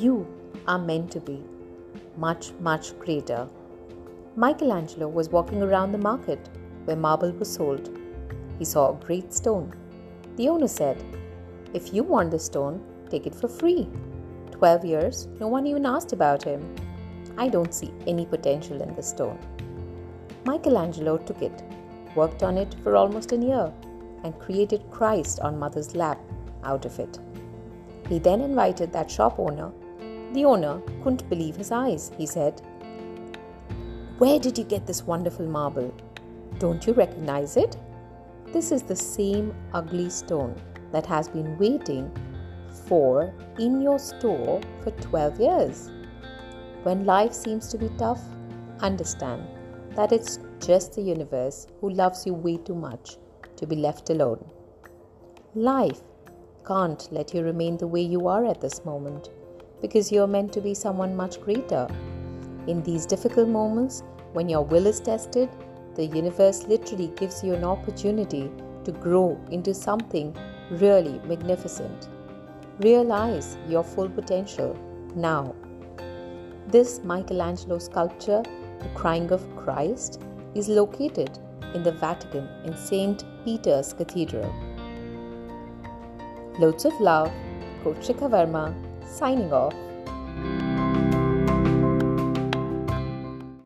You are meant to be much, much greater. Michelangelo was walking around the market where marble was sold. He saw a great stone. The owner said, If you want the stone, take it for free. Twelve years, no one even asked about him. I don't see any potential in the stone. Michelangelo took it, worked on it for almost a year, and created Christ on Mother's lap out of it. He then invited that shop owner. The owner couldn't believe his eyes. He said, Where did you get this wonderful marble? Don't you recognize it? This is the same ugly stone that has been waiting for in your store for 12 years. When life seems to be tough, understand that it's just the universe who loves you way too much to be left alone. Life can't let you remain the way you are at this moment because you're meant to be someone much greater. In these difficult moments, when your will is tested, the universe literally gives you an opportunity to grow into something really magnificent. Realize your full potential now. This Michelangelo sculpture, The Crying of Christ, is located in the Vatican in St. Peter's Cathedral. Loads of love, Coach Verma, signing off.